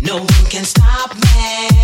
No one can stop me.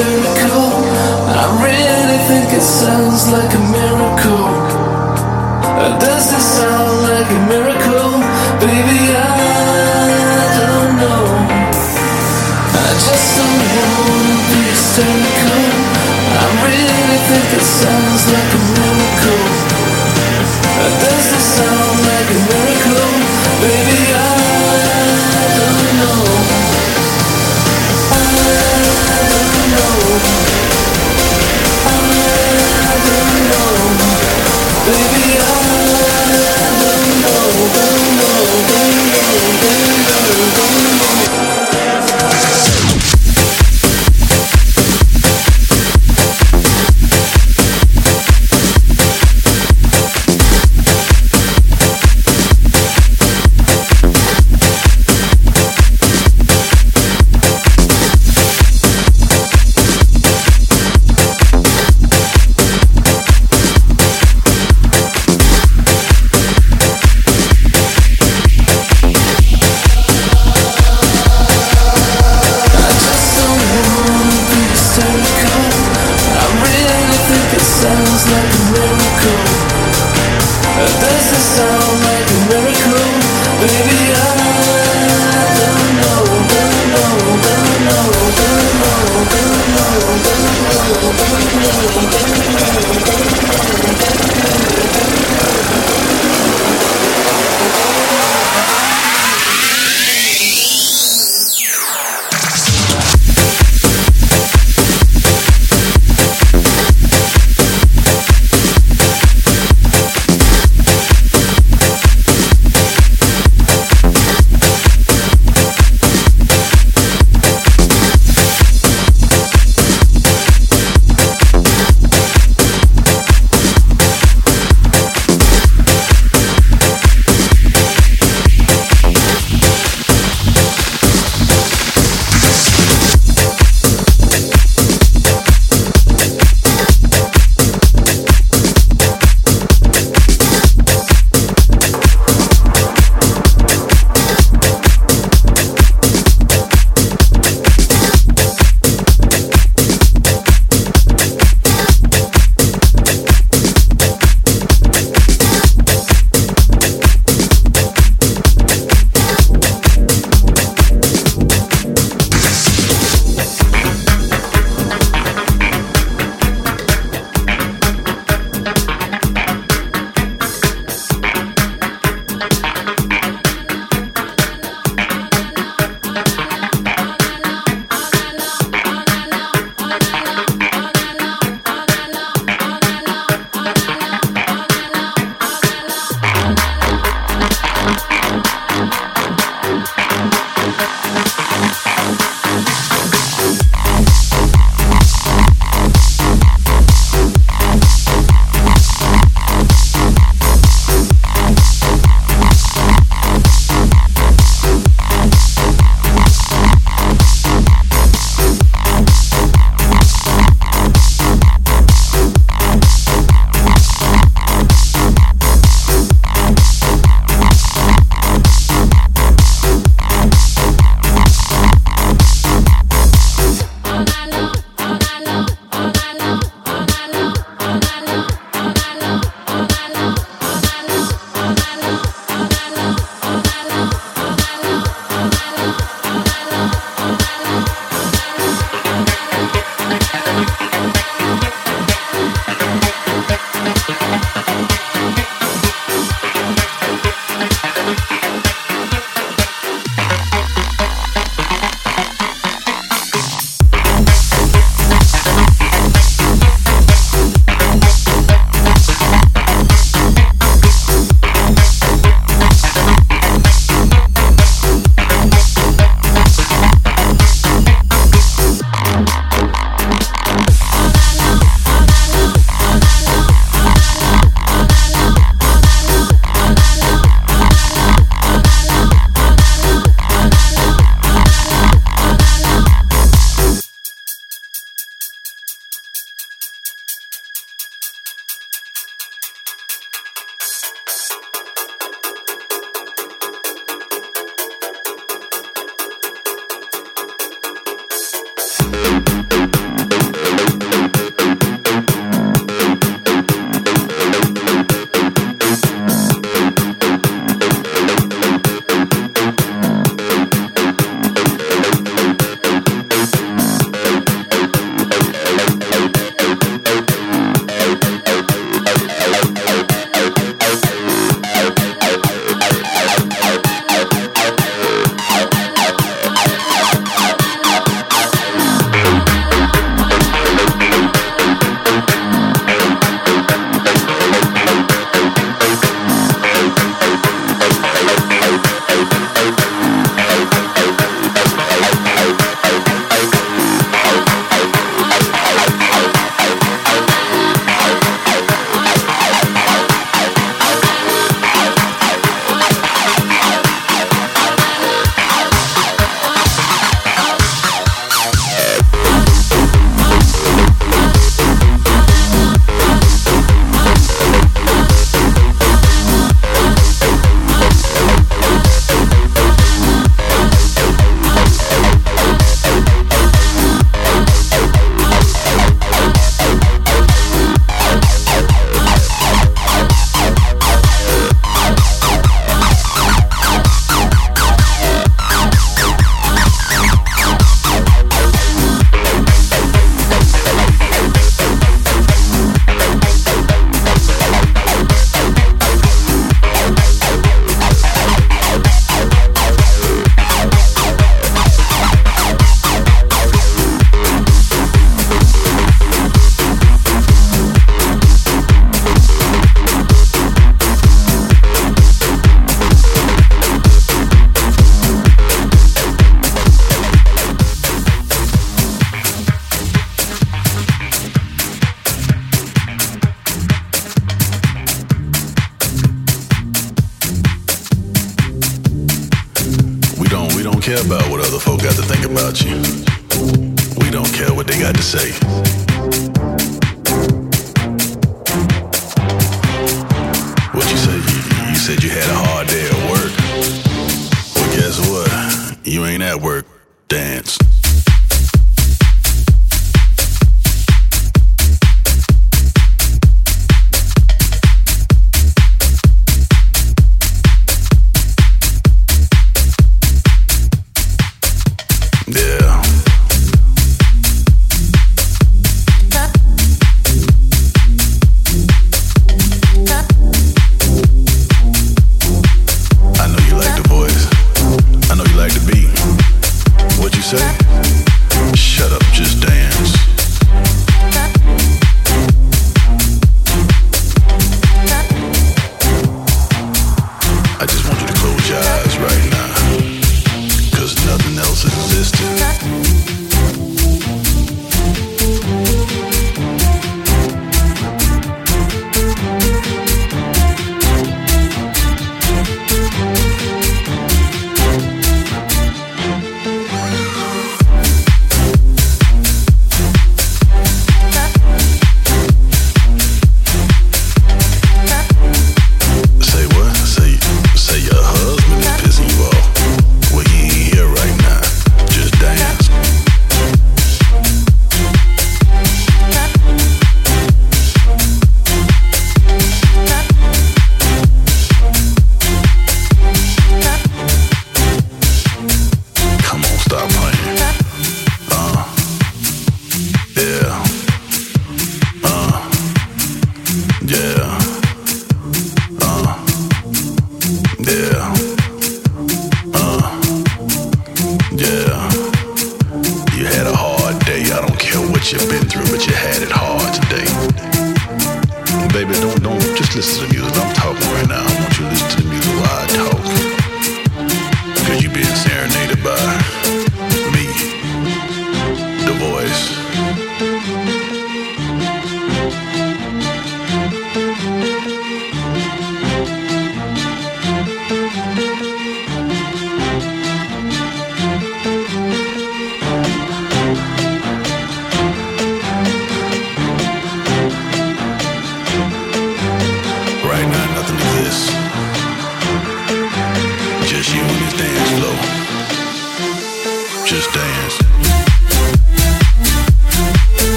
Hysterical. I really think it sounds like a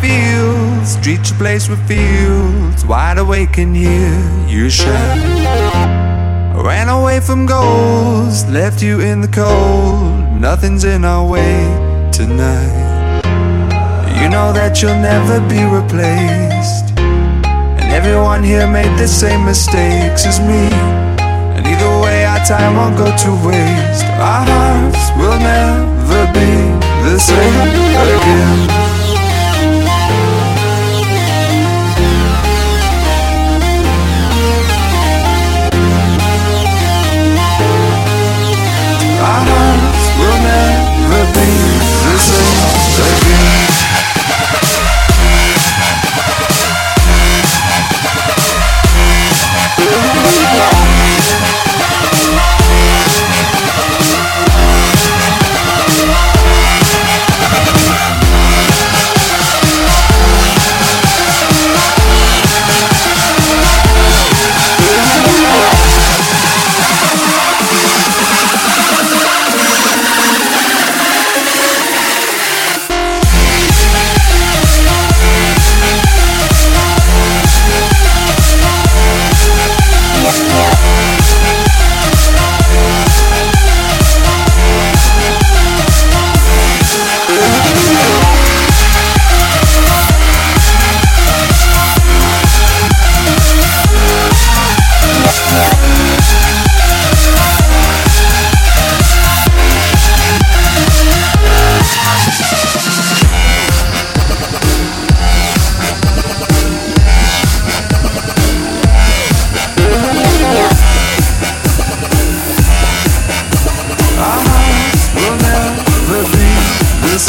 fields, streets a place with fields, wide awake and hear you. I ran away from goals, left you in the cold. Nothing's in our way tonight. You know that you'll never be replaced. And everyone here made the same mistakes as me. And either way, our time won't go to waste. Our hearts will never be the same again.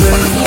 Listen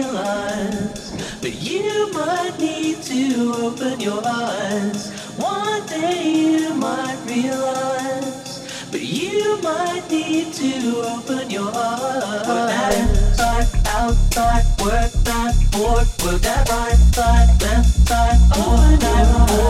realize. But you might need to open your eyes. One day you might realize. But you might need to open your eyes. Work that inside, outside, work that board, work that right side, left side, work